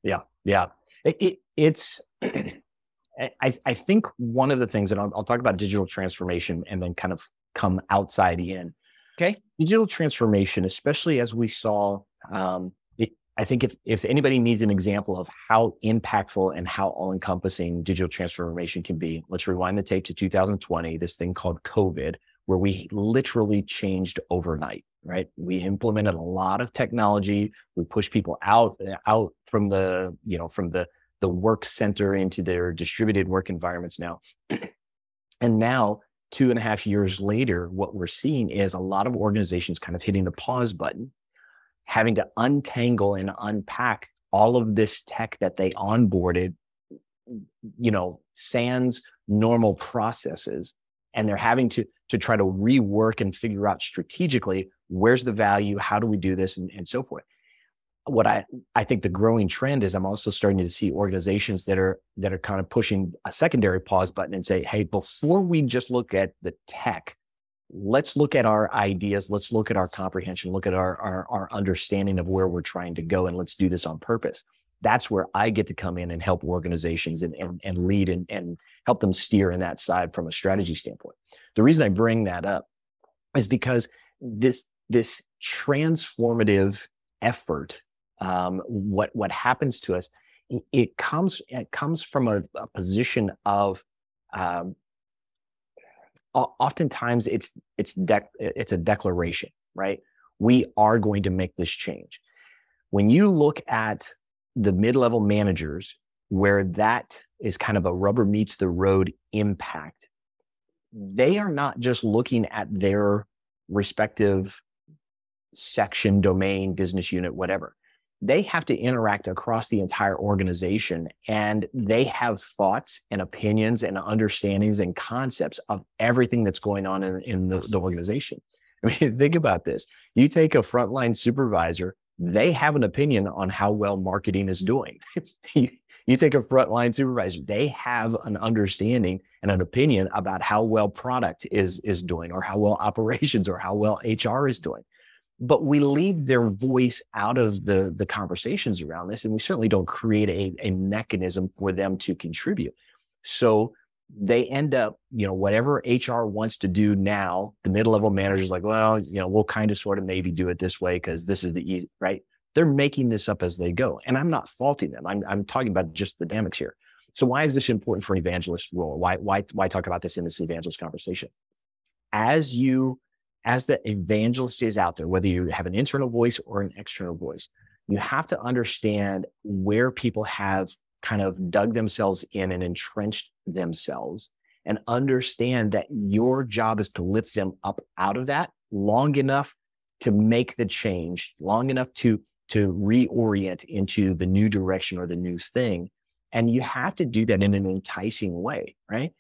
Yeah. Yeah. It, it, it's, *clears throat* I, I think one of the things, and I'll, I'll talk about digital transformation and then kind of come outside in. Okay. Digital transformation, especially as we saw, um, it, I think if, if anybody needs an example of how impactful and how all encompassing digital transformation can be, let's rewind the tape to 2020, this thing called COVID, where we literally changed overnight, right? We implemented a lot of technology. We pushed people out, out from the, you know, from the the work center into their distributed work environments now. and now, two and a half years later, what we're seeing is a lot of organizations kind of hitting the pause button, having to untangle and unpack all of this tech that they onboarded, you know, sans normal processes. And they're having to, to try to rework and figure out strategically where's the value, how do we do this, and, and so forth what I I think the growing trend is I'm also starting to see organizations that are that are kind of pushing a secondary pause button and say, hey, before we just look at the tech, let's look at our ideas, let's look at our comprehension, look at our our, our understanding of where we're trying to go, and let's do this on purpose. That's where I get to come in and help organizations and and, and lead and, and help them steer in that side from a strategy standpoint. The reason I bring that up is because this this transformative effort um, what what happens to us, it comes it comes from a, a position of um, oftentimes it's it's dec- it's a declaration, right? We are going to make this change. When you look at the mid-level managers, where that is kind of a rubber meets the road impact, they are not just looking at their respective section, domain, business unit, whatever they have to interact across the entire organization and they have thoughts and opinions and understandings and concepts of everything that's going on in, in the, the organization. *laughs* I mean, think about this. You take a frontline supervisor, they have an opinion on how well marketing is mm-hmm. doing. *laughs* you, you take a frontline supervisor, they have an understanding and an opinion about how well product is, is doing or how well operations or how well HR is doing but we leave their voice out of the the conversations around this and we certainly don't create a, a mechanism for them to contribute. So they end up you know whatever hr wants to do now the mid-level manager's like well you know we'll kind of sort of maybe do it this way because this is the easy right? They're making this up as they go and i'm not faulting them. I'm, I'm talking about just the dynamics here. So why is this important for an evangelist role? Why why why talk about this in this evangelist conversation? As you as the evangelist is out there, whether you have an internal voice or an external voice, you have to understand where people have kind of dug themselves in and entrenched themselves and understand that your job is to lift them up out of that long enough to make the change, long enough to to reorient into the new direction or the new thing. And you have to do that in an enticing way, right?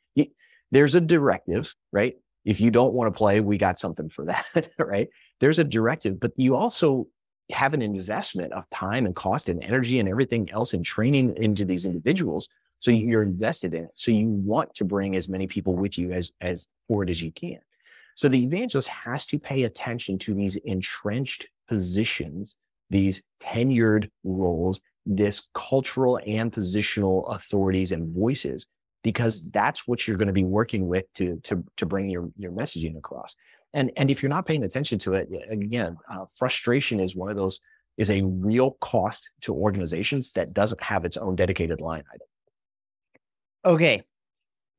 there's a directive, right? If you don't want to play, we got something for that, *laughs* right? There's a directive, but you also have an investment of time and cost and energy and everything else and training into these individuals. So you're invested in it. So you want to bring as many people with you as, as forward as you can. So the evangelist has to pay attention to these entrenched positions these tenured roles, this cultural and positional authorities and voices, because that's what you're going to be working with to to to bring your your messaging across. And and if you're not paying attention to it, again, uh, frustration is one of those is a real cost to organizations that doesn't have its own dedicated line item. Okay,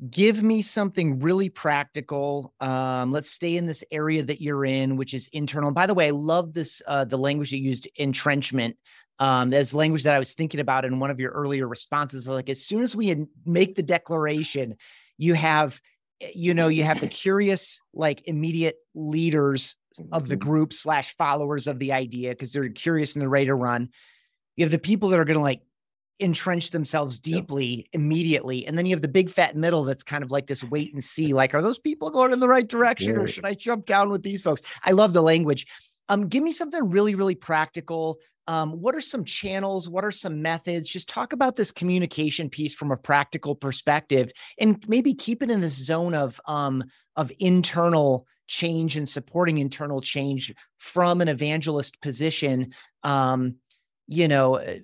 give me something really practical um, let's stay in this area that you're in which is internal and by the way i love this uh, the language you used entrenchment um, as language that i was thinking about in one of your earlier responses like as soon as we make the declaration you have eh, you know you have the curious like immediate leaders of the mm-hmm. group slash followers of the idea because they're curious and they're ready to run you have the people that are going to like entrench themselves deeply yep. immediately. And then you have the big fat middle that's kind of like this *laughs* wait and see like, are those people going in the right direction yeah. or should I jump down with these folks? I love the language. Um, give me something really, really practical. Um, what are some channels? What are some methods? Just talk about this communication piece from a practical perspective, and maybe keep it in this zone of um, of internal change and supporting internal change from an evangelist position. Um, you know, uh,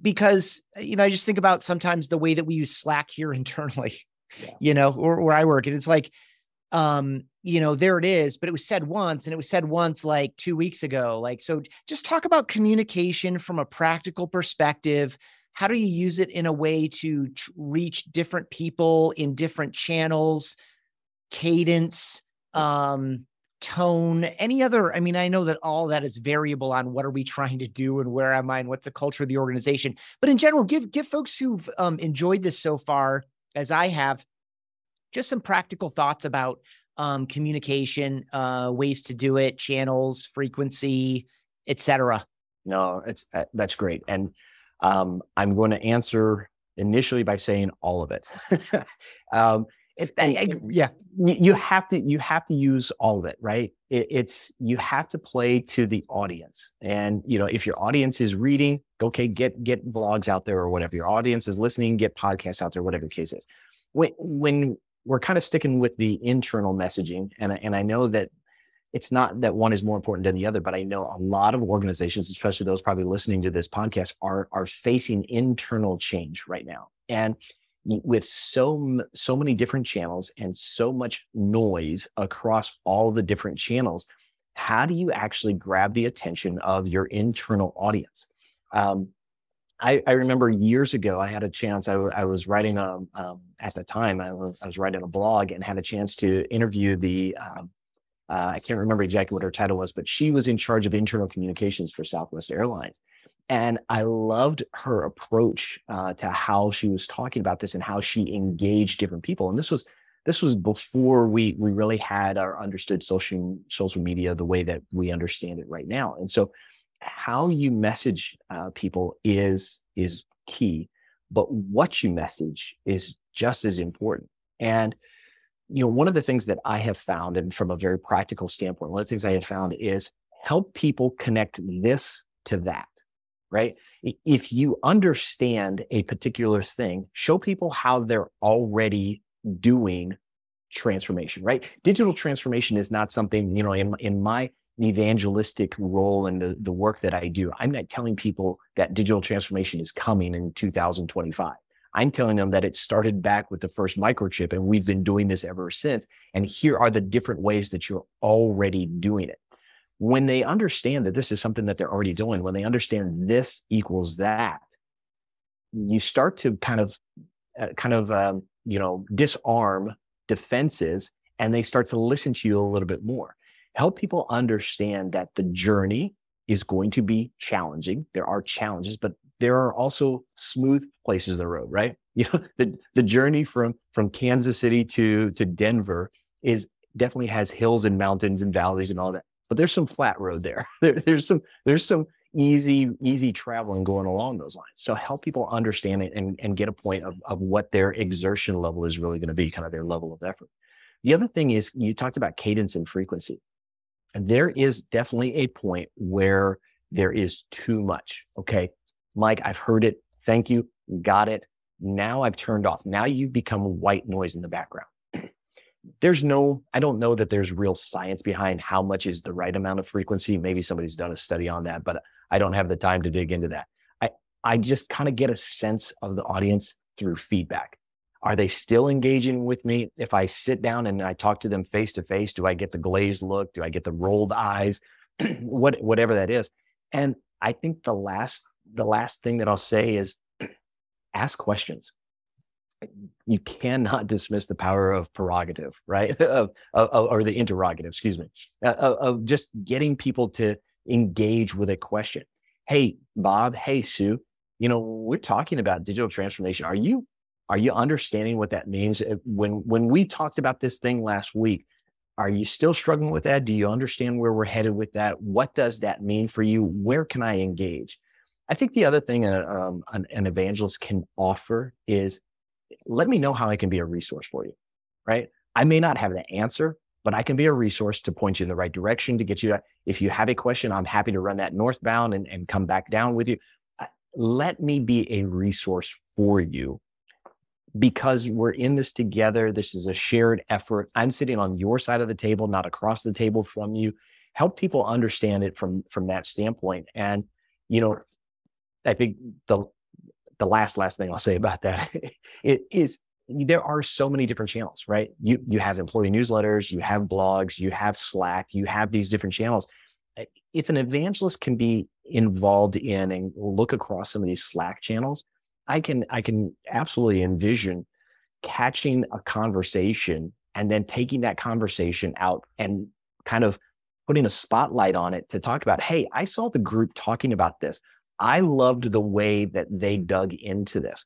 because uh, you know i just think about sometimes the way that we use slack here *laughs* internally yeah. you know or where i work and it's like um you know there it is but it was said once and it was said once like two weeks ago like so just talk about communication from a practical perspective how do you use it in a way to tr- reach different people in different channels cadence um tone any other i mean i know that all that is variable on what are we trying to do and where am i and what's the culture of the organization. But in general give give folks who've um, enjoyed this so far as i have just some practical thoughts about um, communication uh, ways to do it channels frequency etc no it's uh, that's great. And um, i'm going to answer initially by saying all of it *laughs* *laughs* um, if I, I, yeah, you have to you have to use all of it, right? It, it's you have to play to the audience, and you know if your audience is reading, okay, get get blogs out there or whatever. Your audience is listening, get podcasts out there, whatever the case is. When when we're kind of sticking with the internal messaging, and and I know that it's not that one is more important than the other, but I know a lot of organizations, especially those probably listening to this podcast, are are facing internal change right now, and with so so many different channels and so much noise across all the different channels how do you actually grab the attention of your internal audience? Um, I, I, remember years ago i had a chance i, I was writing a, um, at the time I was, I was writing a blog and had a chance to interview the um, uh, i can't remember exactly what her title was but she was in charge of internal communications for southwest airlines and I loved her approach uh, to how she was talking about this and how she engaged different people. And this was this was before we we really had our understood social social media the way that we understand it right now. And so, how you message uh, people is is key, but what you message is just as important. And you know, one of the things that I have found, and from a very practical standpoint, one of the things I have found is help people connect this to that right? If you understand a particular thing, show people how they're already doing transformation, right? Digital transformation is not something, you know, in, in my evangelistic role and the, the work that I do, I'm not telling people that digital transformation is coming in 2025. I'm telling them that it started back with the first microchip and we've been doing this ever since. And here are the different ways that you're already doing it when they understand that this is something that they're already doing, when they understand this equals that, you start to kind of, uh, kind of, um, you know, disarm defenses and they start to listen to you a little bit more. Help people understand that the journey is going to be challenging. There are challenges, but there are also smooth places of the road, right? *laughs* You know, the, the journey from, from Kansas City to, to Denver is definitely has hills and mountains and valleys and all that but there's some flat road there. *laughs* there there's some there's some easy easy traveling going along those lines. So help people understand it and, and get a point of, of what their exertion level is really going to be, kind of their level of effort. The other thing is you talked about cadence and frequency. And there is definitely a point where there is too much. Okay. Mike, I've heard it. Thank you. Got it. Now I've turned off. Now you've become white noise in the background there's no, I don't know that there's real science behind how much is the right amount of frequency. Maybe somebody's done a study on that, but I don't have the time to dig into that. I, I just kind of get a sense of the audience through feedback. Are they still engaging with me? If I sit down and I talk to them face to face, do I get the glazed look? Do I get the rolled eyes? *clears throat* what, whatever that is. And I think the last, the last thing that I'll say is *clears throat* ask questions you cannot dismiss the power of prerogative, right? *laughs* of, of, or the interrogative, excuse me, uh, of, of just getting people to engage with a question. Hey, Bob. Hey, Sue. You know, we're talking about digital transformation. Are you are you understanding what that means? Uh, when when we talked about this thing last week, are you still struggling with that? Do you understand where we're headed with that? What does that mean for you? Where can I engage? I think the other thing uh, um, an, an evangelist can offer is let me know how I can be a resource for you, right? I may not have the answer, but I can be a resource to point you in the right direction to get you. If you have a question, I'm happy to run that northbound and, and come back down with you. Let me be a resource for you because we're in this together. This is a shared effort. I'm sitting on your side of the table, not across the table from you. Help people understand it from from that standpoint. And you know, I think the the last last thing I'll say about that *laughs* it is there are so many different channels, right? You you have employee newsletters, you have blogs, you have Slack, you have these different channels. If an evangelist can be involved in and look across some of these Slack channels, I can I can absolutely envision catching a conversation and then taking that conversation out and kind of putting a spotlight on it to talk about, hey, I saw the group talking about this. I loved the way that they dug into this.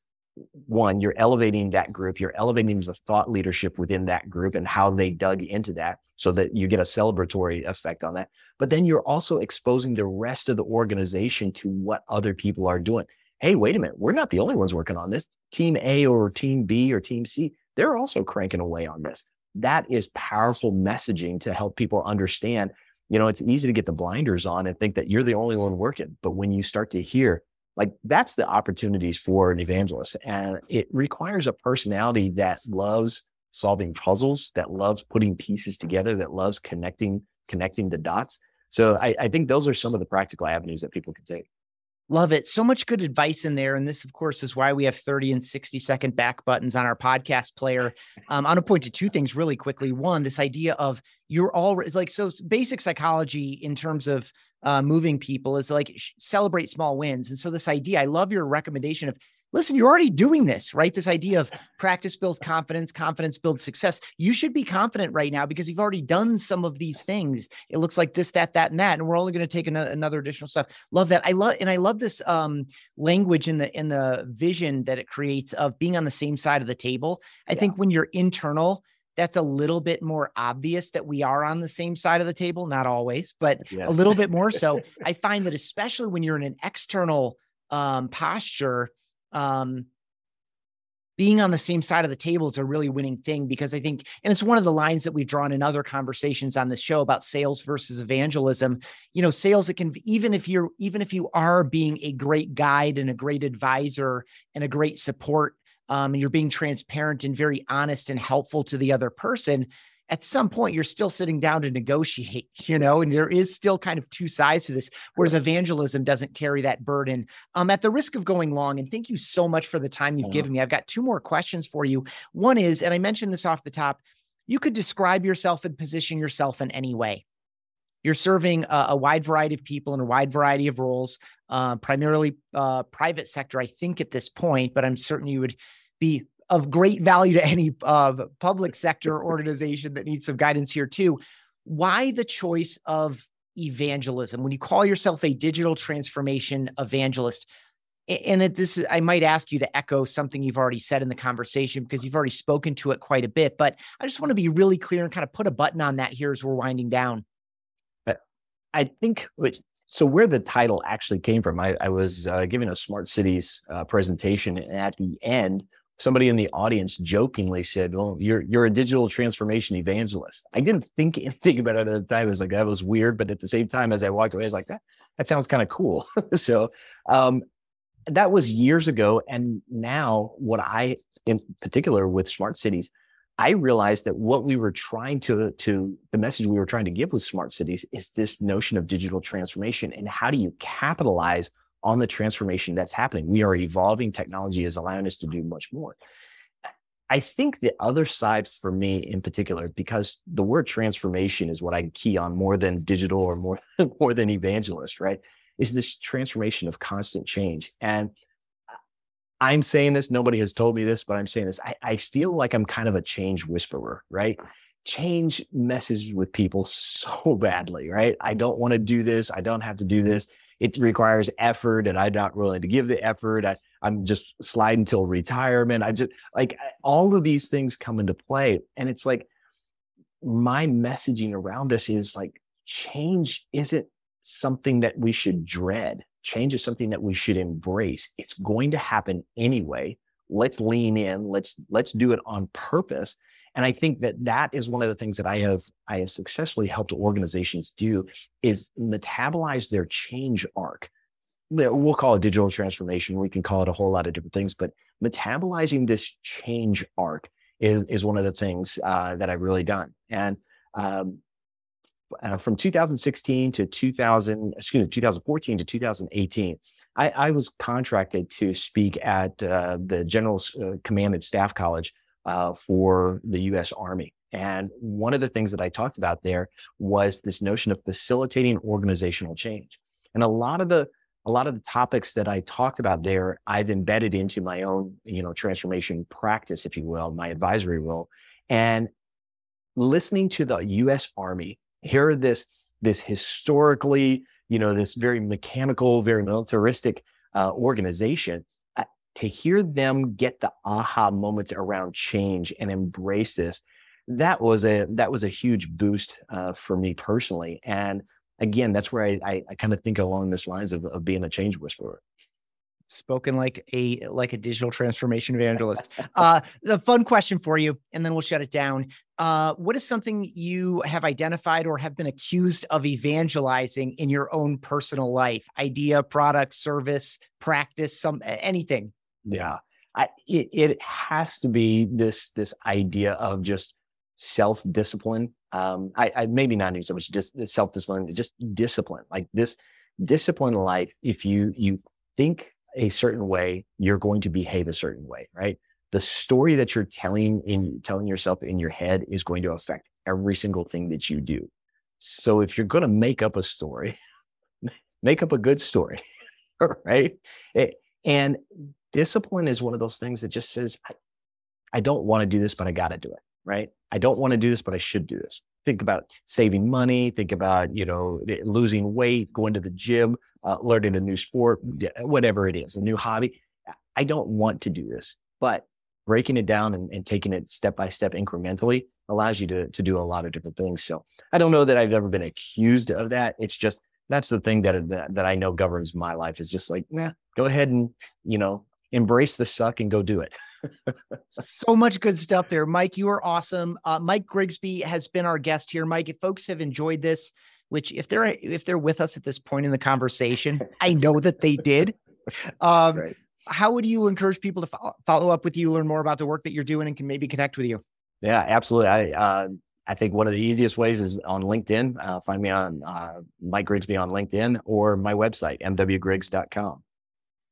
One, you're elevating that group, you're elevating the thought leadership within that group and how they dug into that so that you get a celebratory effect on that. But then you're also exposing the rest of the organization to what other people are doing. Hey, wait a minute, we're not the only ones working on this. Team A or team B or team C, they're also cranking away on this. That is powerful messaging to help people understand you know, it's easy to get the blinders on and think that you're the only one working. But when you start to hear, like that's the opportunities for an evangelist. And it requires a personality that loves solving puzzles, that loves putting pieces together, that loves connecting, connecting the dots. So I, I think those are some of the practical avenues that people can take. Love it. So much good advice in there. And this, of course, is why we have 30 and 60 second back buttons on our podcast player. Um, I'm going to point to two things really quickly. One, this idea of you're all like, so basic psychology in terms of uh, moving people is like celebrate small wins. And so, this idea, I love your recommendation of listen, you're already doing this, right? This idea of practice builds confidence, confidence builds success. You should be confident right now because you've already done some of these things. It looks like this, that, that, and that, and we're only going to take another, another additional stuff. Love that. I love, and I love this um, language in the in the vision that it creates of being on the same side of the table. I yeah. think when you're internal. That's a little bit more obvious that we are on the same side of the table, not always, but yes. a little bit *laughs* more so. I find that especially when you're in an external um, posture, um, being on the same side of the table is a really winning thing because I think, and it's one of the lines that we've drawn in other conversations on this show about sales versus evangelism. You know, sales, it can, even if you're, even if you are being a great guide and a great advisor and a great support, um, and you're being transparent and very honest and helpful to the other person, at some point you're still sitting down to negotiate, you know, and there is still kind of two sides to this, whereas evangelism doesn't carry that burden. Um, at the risk of going long, and thank you so much for the time you've given me. I've got two more questions for you. One is, and I mentioned this off the top, you could describe yourself and position yourself in any way. You're serving a, a wide variety of people in a wide variety of roles, uh, primarily uh, private sector, I think, at this point, but I'm certain you would be of great value to any uh, public *laughs* sector organization that needs some guidance here too. Why the choice of evangelism? When you call yourself a digital transformation evangelist, and it, this is, I might ask you to echo something you've already said in the conversation because you've already spoken to it quite a bit. But I just want to be really clear and kind of put a button on that here as we're winding down. I think so. Where the title actually came from, I, I was uh, giving a smart cities uh, presentation, and at the end, somebody in the audience jokingly said, "Well, you're you're a digital transformation evangelist." I didn't think *laughs* anything about it at the time. I was like, that was weird, but at the same time, as I walked away, I was like, that that sounds kind of cool. *laughs* so, um, that was years ago, and now what I, in particular, with smart cities, I realized that what we were trying to, to the message we were trying to give with smart cities is this notion of digital transformation and how do you capitalize on the transformation that's happening? We are evolving technology is allowing us to do much more. I think the other side for me in particular, because the word transformation is what I key on more than digital or more, *laughs* more than evangelist, right? Is this transformation of constant change. And I'm saying this, nobody has told me this, but I'm saying this. I, I feel like I'm kind of a change whisperer, right? Change messes with people so badly, right? I don't want to do this. I don't have to do this it requires effort and I'm not willing to give the effort. I, I'm just sliding till retirement. I just like all of these things come into play. And it's like my messaging around us is like change isn't something that we should dread. Change is something that we should embrace. It's going to happen anyway. Let's lean in. Let's let's do it on purpose and I think that that is one of the things that I have I have successfully helped organizations do is metabolize their change arc. We'll call it digital transformation. We can call it a whole lot of different things, but metabolizing this change arc is is one of the things uh, that I've really done. And um, uh, from 2016 to 2000, excuse me, 2014 to 2018, I, I was contracted to speak at uh, the General uh, Command and Staff College uh, for the US Army. And one of the things that I talked about there was this notion of facilitating organizational change. And a lot of the a lot of the topics that I talked about there, I've embedded into my own, you know, transformation practice, if you will, my advisory role. And listening to the US Army, hear this, this historically, you know, this very mechanical, very militaristic uh, organization to hear them get the aha moment around change and embrace this that was a that was a huge boost uh, for me personally. And again that's where i i, I kind of think along this lines of, of being a change whisperer. Spoken like a like a digital transformation evangelist. *laughs* Uh the fun question for you and then we'll shut it down. Uh what is something you have identified or have been accused of evangelizing in your own personal life? Idea product service practice some anything yeah. I, it, it has to be this this idea of just self discipline. Um, I, I maybe not even so much just self discipline, It's just discipline. Like this discipline life. If you you think a certain way, you're going to behave a certain way, right? The story that you're telling in telling yourself in your head is going to affect every single thing that you do. So if you're going to make up a story, *laughs* make up a good story, *laughs* right? It, and discipline is one of those things that just says, I, I don't want to do this, but I got to do it. Right. I don't want to do this, but I should do this. Think about saving money. Think about, you know, losing weight, going to the gym, uh, learning a new sport, whatever it is, a new hobby. I don't want to do this, but breaking it down and, and taking it step by step incrementally allows you to, to do a lot of different things. So I don't know that I've ever been accused of that. It's just, that's the thing that, that, that I know governs my life is just like, nah, go ahead and, you know, embrace the suck and go do it. so much good stuff there. Mike, you are awesome. Uh, Mike Grigsby has been our guest here. Mike, if folks have enjoyed this, which if they're if they're with us at this point in the conversation, I know that they did. *laughs* Um, how would you encourage people to follow, follow up with you, learn more about the work that you're doing, and can maybe connect with you? Yeah, absolutely. I uh, I think one of the easiest ways is on LinkedIn. Uh, find me on uh, Mike Grigsby on LinkedIn or my website, mwgrigs.com.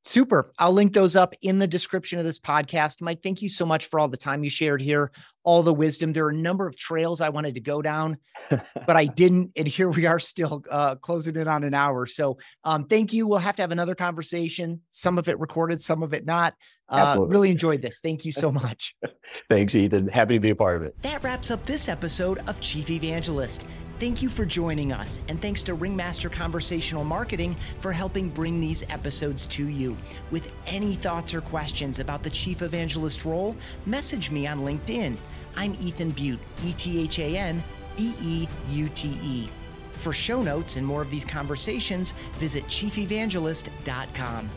Super. I'll link those up in the description of this podcast. Mike, thank you so much for all the time you shared here, all the wisdom. There are a number of trails I wanted to go down, *laughs* but I didn't. And here we are still uh, closing in on an hour. So um, thank you. We'll have to have another conversation, some of it recorded, some of it not. Uh, really enjoyed this. Thank you so much. *laughs* Thanks, Ethan. Happy to be a part of it. That wraps up this episode of Chief Evangelist. Thank you for joining us, and thanks to Ringmaster Conversational Marketing for helping bring these episodes to you. With any thoughts or questions about the Chief Evangelist role, message me on LinkedIn. I'm Ethan Beute, E T H A N B E U T E. For show notes and more of these conversations, visit chiefevangelist.com.